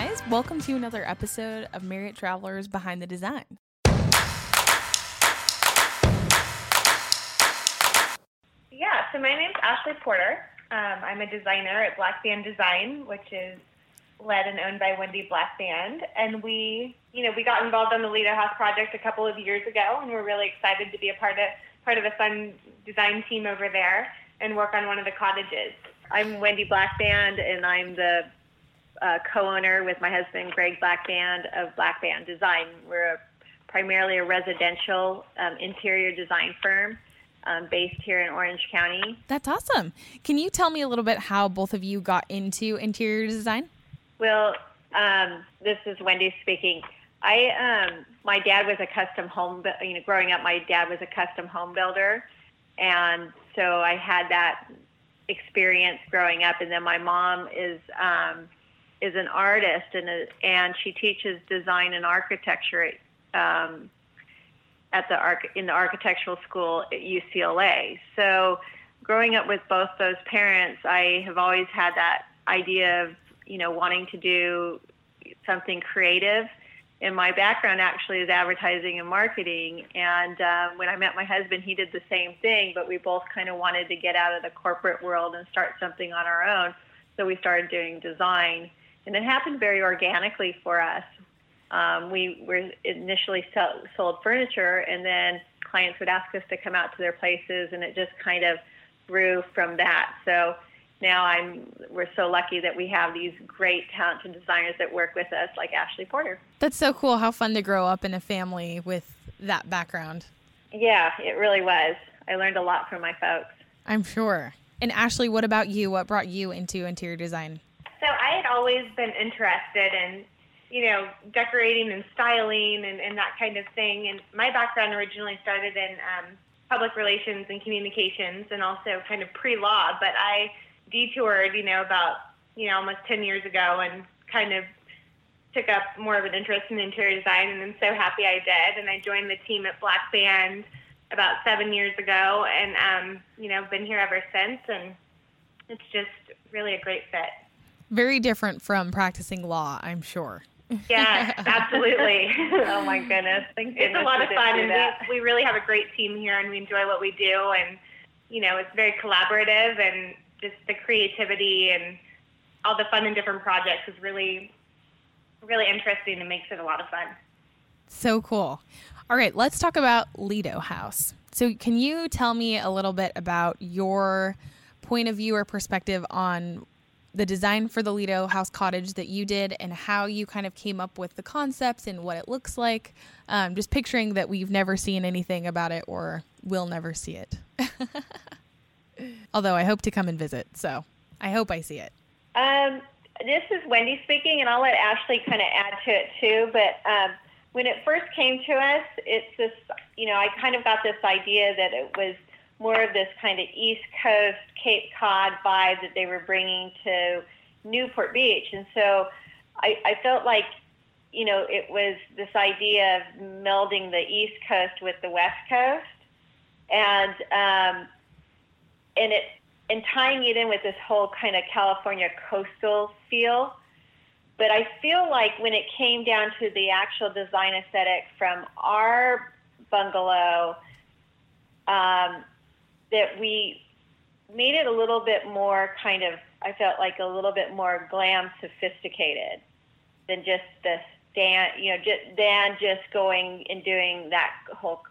guys, welcome to another episode of Marriott Travelers Behind the Design. Yeah, so my name's Ashley Porter. Um, I'm a designer at Blackband Design, which is led and owned by Wendy Blackband. And we, you know, we got involved on the Lido House project a couple of years ago, and we're really excited to be a part of part of the fun design team over there and work on one of the cottages. I'm Wendy Blackband, and I'm the uh, co-owner with my husband Greg Blackband of Blackband Design. We're a, primarily a residential um, interior design firm um, based here in Orange County. That's awesome. Can you tell me a little bit how both of you got into interior design? Well, um, this is Wendy speaking. I um, my dad was a custom home. You know, growing up, my dad was a custom home builder, and so I had that experience growing up. And then my mom is um, is an artist, and and she teaches design and architecture at, um, at the arch in the architectural school at UCLA. So, growing up with both those parents, I have always had that idea of you know wanting to do something creative and my background actually is advertising and marketing. And uh, when I met my husband, he did the same thing, but we both kind of wanted to get out of the corporate world and start something on our own. So we started doing design, and it happened very organically for us. Um, we were initially sell, sold furniture, and then clients would ask us to come out to their places, and it just kind of grew from that. So now I'm we're so lucky that we have these great talented designers that work with us like Ashley Porter. That's so cool. How fun to grow up in a family with that background. Yeah, it really was. I learned a lot from my folks. I'm sure. And Ashley, what about you? What brought you into interior design? Always been interested in, you know, decorating and styling and, and that kind of thing. And my background originally started in um, public relations and communications and also kind of pre-law, but I detoured, you know, about, you know, almost 10 years ago and kind of took up more of an interest in interior design and I'm so happy I did. And I joined the team at Blackband about seven years ago and, um, you know, been here ever since. And it's just really a great fit. Very different from practicing law, I'm sure. Yeah, absolutely. oh my goodness. Thank it's a lot of fun and we, we really have a great team here and we enjoy what we do and, you know, it's very collaborative and just the creativity and all the fun and different projects is really, really interesting and makes it a lot of fun. So cool. All right, let's talk about Lido House. So, can you tell me a little bit about your point of view or perspective on the design for the Lido House cottage that you did and how you kind of came up with the concepts and what it looks like? Um, just picturing that we've never seen anything about it or will never see it. Although I hope to come and visit, so I hope I see it. Um, this is Wendy speaking, and I'll let Ashley kind of add to it too. But um, when it first came to us, it's this, you know, I kind of got this idea that it was more of this kind of East Coast Cape Cod vibe that they were bringing to Newport Beach, and so I, I felt like, you know, it was this idea of melding the East Coast with the West Coast, and um, and it and tying it in with this whole kind of California coastal feel. But I feel like when it came down to the actual design aesthetic from our bungalow, um, that we made it a little bit more kind of, I felt like a little bit more glam sophisticated than just this Dan, you know, just, than just going and doing that whole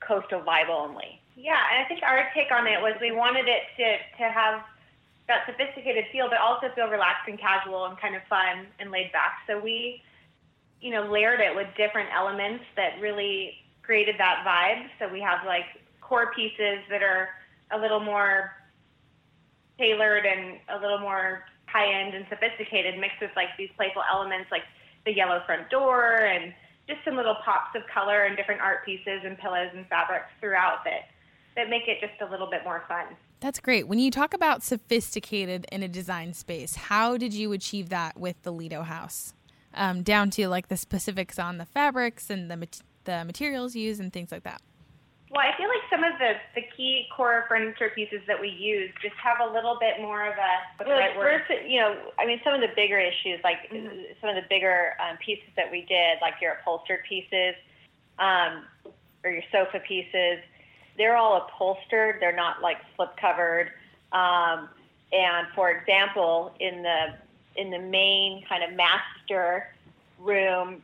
coastal vibe only. Yeah, and I think our take on it was we wanted it to, to have that sophisticated feel, but also feel relaxed and casual and kind of fun and laid back. So we, you know, layered it with different elements that really created that vibe. So we have like core pieces that are a little more tailored and a little more high end and sophisticated, mixed with like these playful elements like the yellow front door and just some little pops of color and different art pieces and pillows and fabrics throughout that that make it just a little bit more fun. That's great. When you talk about sophisticated in a design space, how did you achieve that with the Lido house? Um, down to like the specifics on the fabrics and the the materials used and things like that. Well, I feel like some of the, the key core furniture pieces that we use just have a little bit more of a the right word? You know, I mean, some of the bigger issues, like mm-hmm. some of the bigger um, pieces that we did, like your upholstered pieces um, or your sofa pieces, they're all upholstered. They're not like slip covered. Um, and for example, in the in the main kind of master room,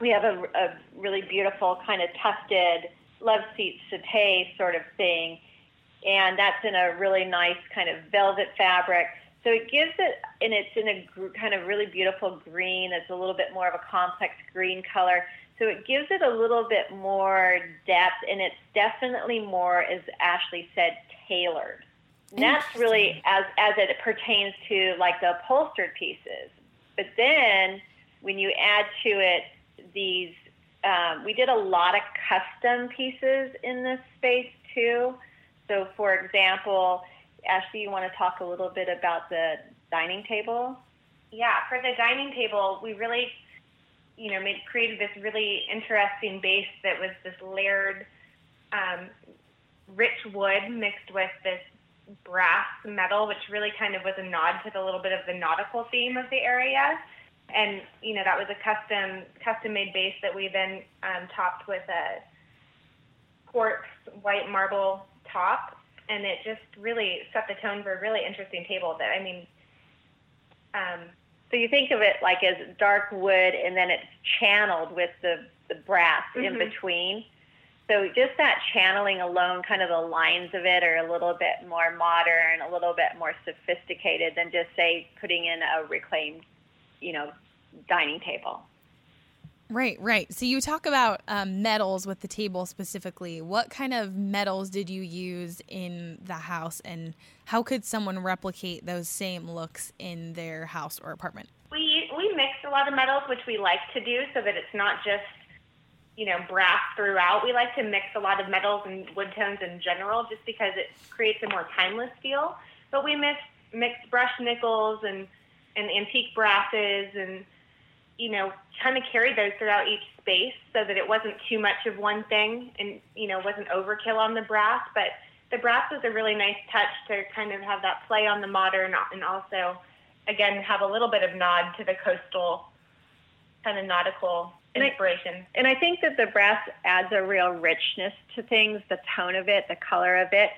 we have a, a really beautiful kind of tufted love seat settee sort of thing. And that's in a really nice kind of velvet fabric. So it gives it, and it's in a gr- kind of really beautiful green. It's a little bit more of a complex green color. So it gives it a little bit more depth, and it's definitely more, as Ashley said, tailored. And that's really as as it pertains to like the upholstered pieces. But then when you add to it these um, we did a lot of custom pieces in this space too. So, for example, Ashley, you want to talk a little bit about the dining table? Yeah, for the dining table, we really, you know, made created this really interesting base that was this layered, um, rich wood mixed with this brass metal, which really kind of was a nod to the little bit of the nautical theme of the area and you know that was a custom custom made base that we then um, topped with a quartz white marble top, and it just really set the tone for a really interesting table. That I mean, um, so you think of it like as dark wood, and then it's channeled with the the brass mm-hmm. in between. So just that channeling alone, kind of the lines of it are a little bit more modern, a little bit more sophisticated than just say putting in a reclaimed you know, dining table. Right, right. So you talk about um, metals with the table specifically. What kind of metals did you use in the house, and how could someone replicate those same looks in their house or apartment? We we mix a lot of metals, which we like to do, so that it's not just you know brass throughout. We like to mix a lot of metals and wood tones in general, just because it creates a more timeless feel. But we mix mixed brushed nickels and and antique brasses and you know kind of carried those throughout each space so that it wasn't too much of one thing and you know wasn't overkill on the brass but the brass was a really nice touch to kind of have that play on the modern and also again have a little bit of nod to the coastal kind of nautical inspiration. And I, and I think that the brass adds a real richness to things, the tone of it, the color of it.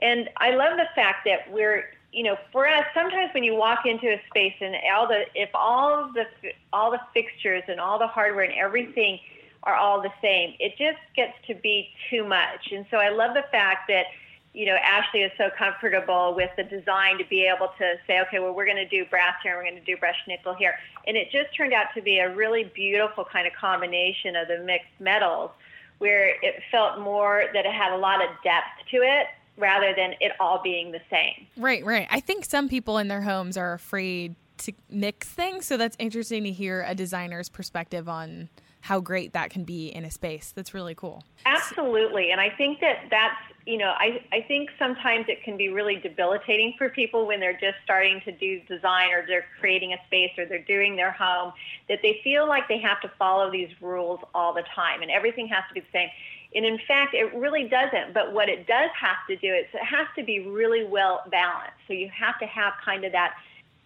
And I love the fact that we're you know, for us, sometimes when you walk into a space and all the, if all the, all the fixtures and all the hardware and everything are all the same, it just gets to be too much. And so I love the fact that, you know, Ashley is so comfortable with the design to be able to say, okay, well, we're going to do brass here, and we're going to do brushed nickel here. And it just turned out to be a really beautiful kind of combination of the mixed metals where it felt more that it had a lot of depth to it rather than it all being the same. Right, right. I think some people in their homes are afraid to mix things, so that's interesting to hear a designer's perspective on how great that can be in a space. That's really cool. Absolutely. And I think that that's, you know, I, I think sometimes it can be really debilitating for people when they're just starting to do design or they're creating a space or they're doing their home, that they feel like they have to follow these rules all the time and everything has to be the same. And in fact, it really doesn't. But what it does have to do is it has to be really well balanced. So you have to have kind of that,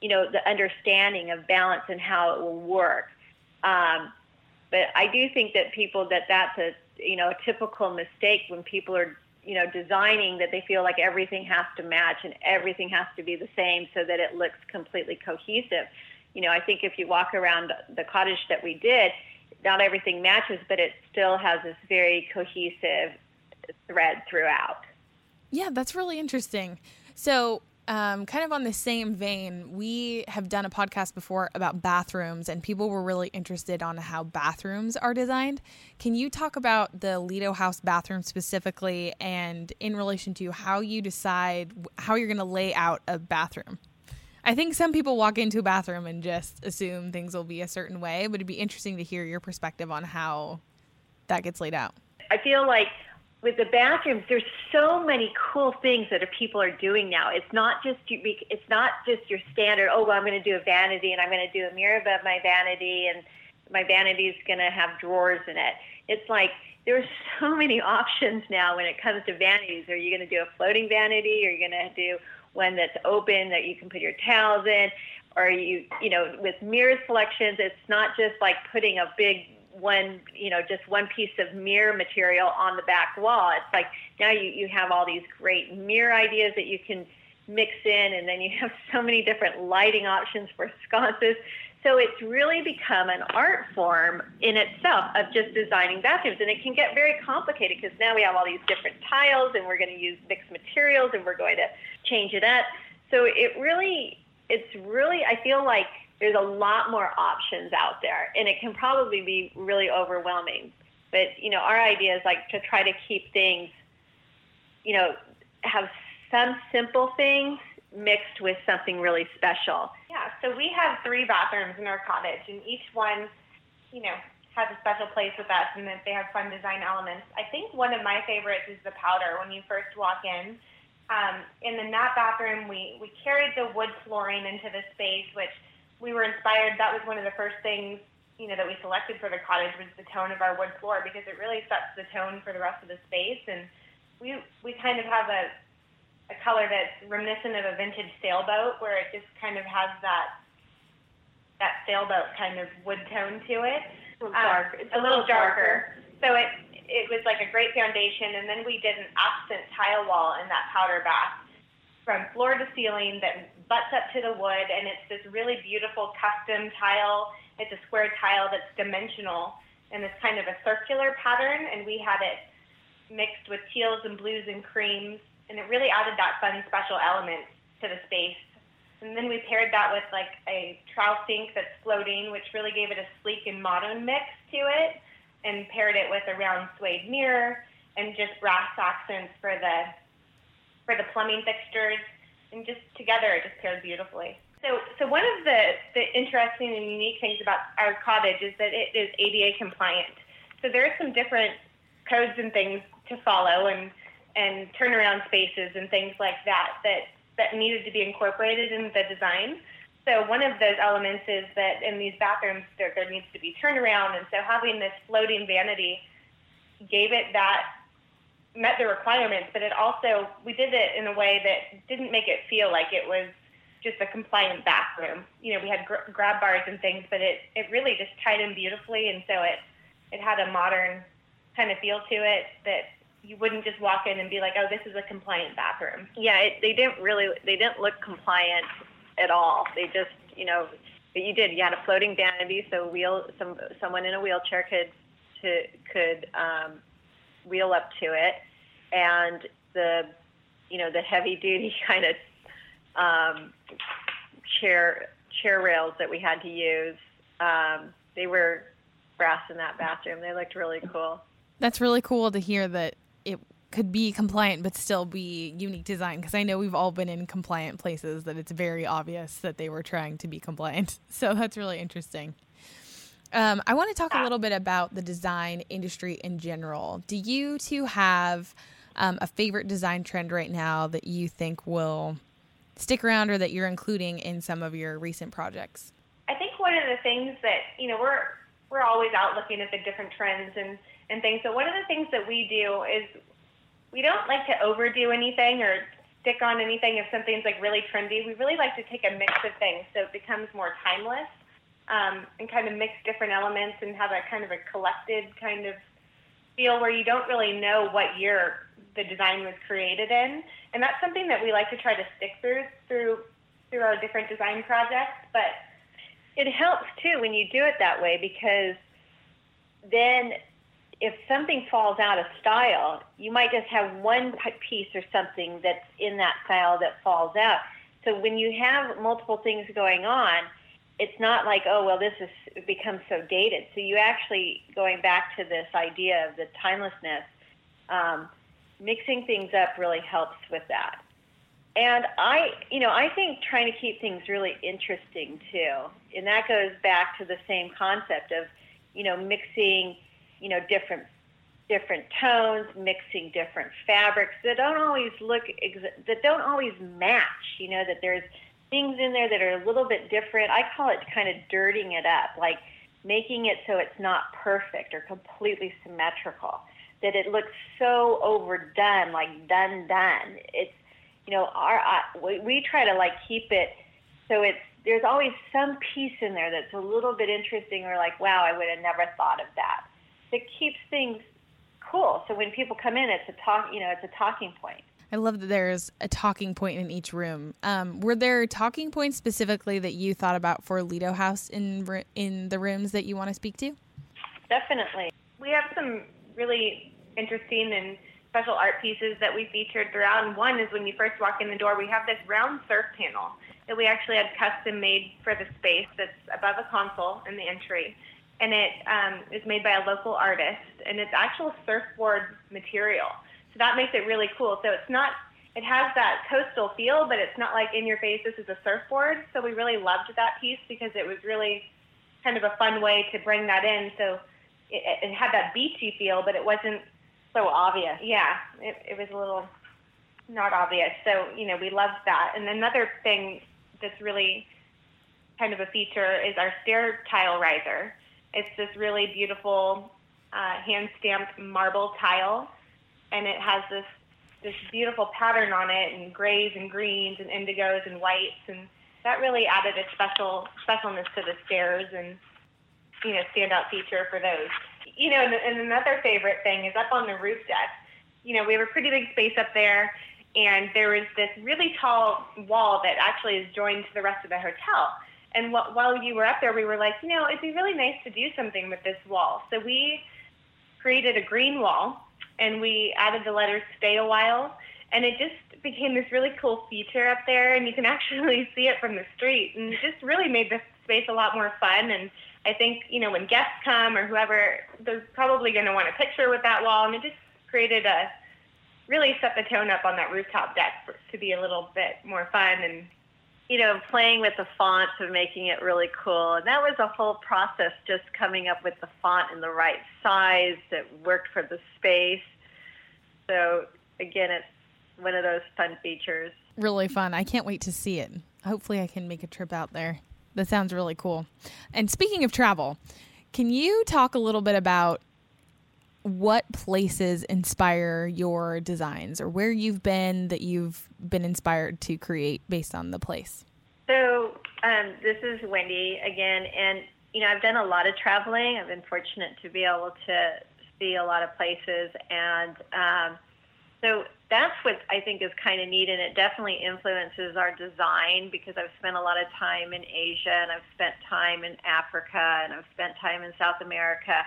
you know, the understanding of balance and how it will work. Um, but I do think that people that that's a you know a typical mistake when people are you know designing that they feel like everything has to match and everything has to be the same so that it looks completely cohesive. You know, I think if you walk around the cottage that we did, not everything matches, but it still has this very cohesive thread throughout. Yeah, that's really interesting. So, um, kind of on the same vein, we have done a podcast before about bathrooms, and people were really interested on how bathrooms are designed. Can you talk about the Lido House bathroom specifically, and in relation to how you decide how you're going to lay out a bathroom? I think some people walk into a bathroom and just assume things will be a certain way, but it'd be interesting to hear your perspective on how that gets laid out. I feel like with the bathrooms, there's so many cool things that people are doing now. It's not just it's not just your standard. Oh, well, I'm going to do a vanity, and I'm going to do a mirror above my vanity, and my vanity is going to have drawers in it. It's like there are so many options now when it comes to vanities. Are you going to do a floating vanity? Are you going to do one that's open that you can put your towels in? Or you, you know, with mirror selections, it's not just like putting a big one, you know, just one piece of mirror material on the back wall. It's like now you, you have all these great mirror ideas that you can mix in, and then you have so many different lighting options for sconces. So it's really become an art form in itself of just designing bathrooms. And it can get very complicated because now we have all these different tiles and we're going to use mixed materials and we're going to change it up. So it really, it's really, I feel like there's a lot more options out there and it can probably be really overwhelming. But, you know, our idea is like to try to keep things, you know, have some simple things mixed with something really special. Yeah, so we have three bathrooms in our cottage, and each one, you know, has a special place with us, and they have fun design elements. I think one of my favorites is the powder when you first walk in. Um, and in that bathroom, we we carried the wood flooring into the space, which we were inspired. That was one of the first things you know that we selected for the cottage was the tone of our wood floor because it really sets the tone for the rest of the space. And we we kind of have a a color that's reminiscent of a vintage sailboat, where it just kind of has that that sailboat kind of wood tone to it. A little dark. Um, it's a, little darker. darker. So it it was like a great foundation, and then we did an accent tile wall in that powder bath from floor to ceiling that butts up to the wood, and it's this really beautiful custom tile. It's a square tile that's dimensional, and it's kind of a circular pattern, and we had it mixed with teals and blues and creams and it really added that fun special element to the space. And then we paired that with like a trowel sink that's floating, which really gave it a sleek and modern mix to it, and paired it with a round suede mirror and just brass accents for the for the plumbing fixtures, and just together it just paired beautifully. So, so one of the, the interesting and unique things about our cottage is that it is ADA compliant. So there are some different codes and things to follow, and and turnaround spaces and things like that that that needed to be incorporated in the design. So one of those elements is that in these bathrooms there, there needs to be turnaround, and so having this floating vanity gave it that met the requirements, but it also we did it in a way that didn't make it feel like it was just a compliant bathroom. You know, we had gr- grab bars and things, but it it really just tied in beautifully, and so it it had a modern kind of feel to it that you wouldn't just walk in and be like, oh, this is a compliant bathroom. Yeah, it, they didn't really, they didn't look compliant at all. They just, you know, but you did. You had a floating vanity, so wheel some someone in a wheelchair could to could um, wheel up to it, and the you know the heavy duty kind of um, chair chair rails that we had to use. Um, they were brass in that bathroom. They looked really cool. That's really cool to hear that it could be compliant but still be unique design because I know we've all been in compliant places that it's very obvious that they were trying to be compliant. So that's really interesting. Um, I want to talk a little bit about the design industry in general. Do you two have um, a favorite design trend right now that you think will stick around or that you're including in some of your recent projects? I think one of the things that you know we're we're always out looking at the different trends and and things. So one of the things that we do is we don't like to overdo anything or stick on anything if something's like really trendy. We really like to take a mix of things so it becomes more timeless um, and kind of mix different elements and have a kind of a collected kind of feel where you don't really know what year the design was created in. And that's something that we like to try to stick through through through our different design projects. But it helps too when you do it that way because then if something falls out of style, you might just have one piece or something that's in that style that falls out. So when you have multiple things going on, it's not like, oh, well, this has become so dated. So you actually, going back to this idea of the timelessness, um, mixing things up really helps with that. And I, you know, I think trying to keep things really interesting too. And that goes back to the same concept of, you know, mixing you know, different different tones, mixing different fabrics that don't always look that don't always match. You know, that there's things in there that are a little bit different. I call it kind of dirtying it up, like making it so it's not perfect or completely symmetrical. that it looks so overdone, like done done. It's you know our we, we try to like keep it so it's there's always some piece in there that's a little bit interesting or like wow I would have never thought of that. It keeps things cool. So when people come in, it's a talk you know it's a talking point. I love that there's a talking point in each room. Um, were there talking points specifically that you thought about for Lido House in in the rooms that you want to speak to? Definitely. We have some really interesting and special art pieces that we featured throughout. And one is when you first walk in the door, we have this round surf panel that we actually had custom made for the space that's above a console in the entry. And it um, is made by a local artist, and it's actual surfboard material. So that makes it really cool. So it's not, it has that coastal feel, but it's not like in your face, this is a surfboard. So we really loved that piece because it was really kind of a fun way to bring that in. So it, it had that beachy feel, but it wasn't so obvious. Yeah, it, it was a little not obvious. So you know, we loved that. And another thing that's really kind of a feature is our stair tile riser. It's this really beautiful uh, hand stamped marble tile, and it has this this beautiful pattern on it, and grays and greens and indigos and whites, and that really added a special specialness to the stairs and you know standout feature for those. You know, and, and another favorite thing is up on the roof deck. You know, we have a pretty big space up there, and there was this really tall wall that actually is joined to the rest of the hotel. And wh- while you were up there, we were like, you know, it'd be really nice to do something with this wall. So we created a green wall, and we added the letters "Stay a while," and it just became this really cool feature up there. And you can actually see it from the street, and it just really made the space a lot more fun and I think, you know, when guests come or whoever, they're probably going to want a picture with that wall. And it just created a, really set the tone up on that rooftop deck for, to be a little bit more fun and, you know, playing with the fonts and making it really cool. And that was a whole process just coming up with the font in the right size that worked for the space. So again, it's one of those fun features. Really fun. I can't wait to see it. Hopefully I can make a trip out there. That sounds really cool. And speaking of travel, can you talk a little bit about what places inspire your designs or where you've been that you've been inspired to create based on the place? So, um, this is Wendy again, and you know, I've done a lot of traveling. I've been fortunate to be able to see a lot of places, and um, so that's what I think is kind of neat, and it definitely influences our design because I've spent a lot of time in Asia, and I've spent time in Africa, and I've spent time in South America,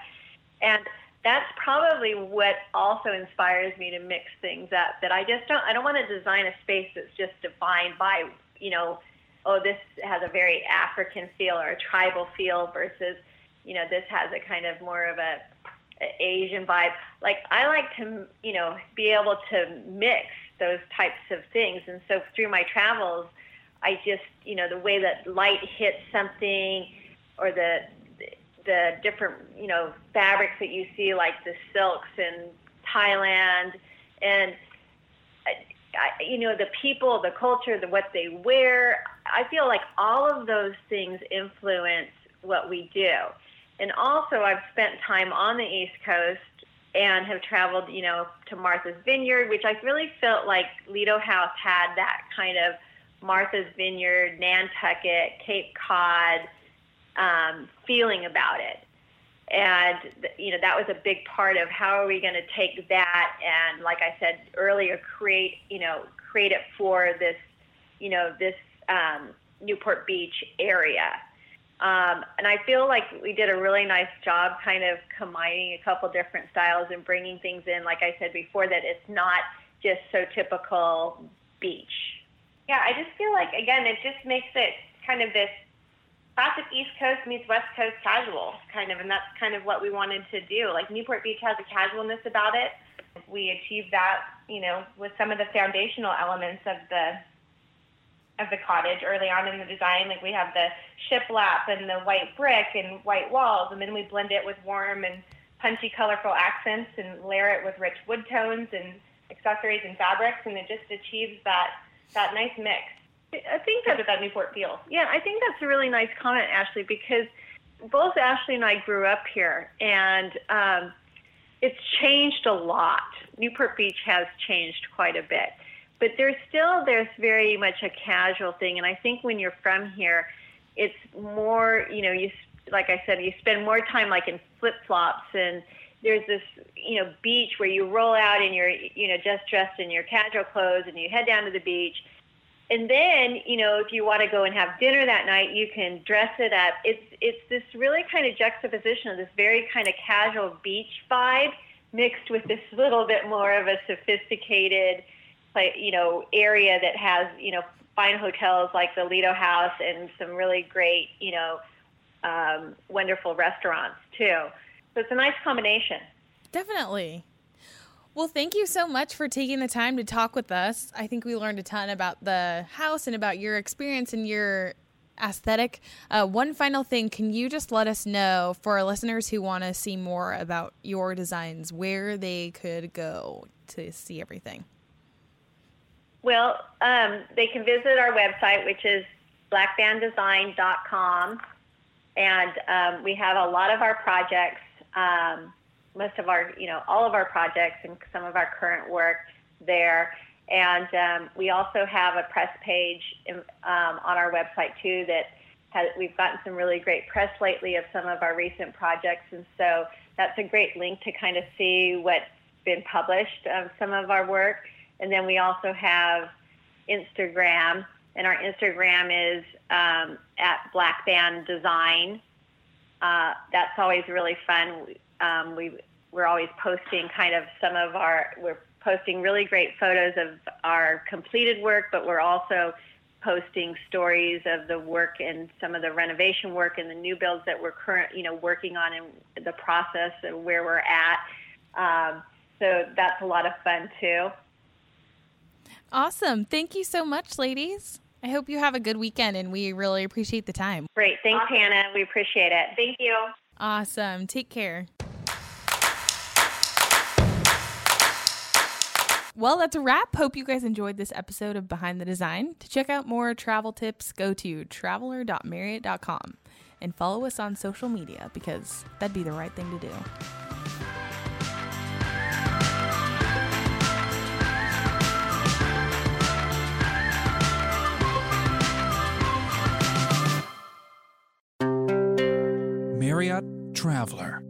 and that's probably what also inspires me to mix things up. That I just don't, I don't want to design a space that's just defined by, you know, oh, this has a very African feel or a tribal feel versus, you know, this has a kind of more of a Asian vibe. Like I like to, you know, be able to mix those types of things. And so through my travels, I just, you know, the way that light hits something or the the different, you know, fabrics that you see like the silks in Thailand and uh, I, you know the people, the culture, the what they wear. I feel like all of those things influence what we do. And also, I've spent time on the East Coast and have traveled, you know, to Martha's Vineyard, which I really felt like Lido House had that kind of Martha's Vineyard, Nantucket, Cape Cod um, feeling about it. And, you know, that was a big part of how are we going to take that and, like I said earlier, create, you know, create it for this, you know, this um, Newport Beach area. Um, and I feel like we did a really nice job kind of combining a couple different styles and bringing things in, like I said before, that it's not just so typical beach. Yeah, I just feel like, again, it just makes it kind of this classic East Coast meets West Coast casual, kind of, and that's kind of what we wanted to do. Like Newport Beach has a casualness about it. We achieved that, you know, with some of the foundational elements of the of the cottage early on in the design. Like we have the shiplap and the white brick and white walls, and then we blend it with warm and punchy, colorful accents and layer it with rich wood tones and accessories and fabrics, and it just achieves that that nice mix. I think that's that Newport feel. Yeah, I think that's a really nice comment, Ashley, because both Ashley and I grew up here, and um, it's changed a lot. Newport Beach has changed quite a bit, but there's still there's very much a casual thing, and I think when you're from here, it's more you know you like I said you spend more time like in flip flops and there's this you know beach where you roll out and you're you know just dressed in your casual clothes and you head down to the beach and then you know if you want to go and have dinner that night you can dress it up. It's it's this really kind of juxtaposition of this very kind of casual beach vibe mixed with this little bit more of a sophisticated you know area that has you know fine hotels like the lido house and some really great you know um, wonderful restaurants too. So it's a nice combination. Definitely. Well, thank you so much for taking the time to talk with us. I think we learned a ton about the house and about your experience and your aesthetic. Uh, one final thing can you just let us know for our listeners who want to see more about your designs where they could go to see everything? Well, um, they can visit our website, which is blackbanddesign.com. And um, we have a lot of our projects. Um, most of our, you know, all of our projects and some of our current work there. And um, we also have a press page in, um, on our website too that has, we've gotten some really great press lately of some of our recent projects. And so that's a great link to kind of see what's been published of some of our work. And then we also have Instagram, and our Instagram is um, at Blackband Design. Uh, that's always really fun. Um, we we're always posting kind of some of our we're posting really great photos of our completed work, but we're also posting stories of the work and some of the renovation work and the new builds that we're current you know working on in the process of where we're at. Um, so that's a lot of fun too. Awesome. Thank you so much, ladies. I hope you have a good weekend and we really appreciate the time. Great. Thanks, Awesome. Hannah. We appreciate it. Thank you. Awesome. Take care. Well, that's a wrap. Hope you guys enjoyed this episode of Behind the Design. To check out more travel tips, go to traveler.marriott.com and follow us on social media because that'd be the right thing to do. Marriott Traveler.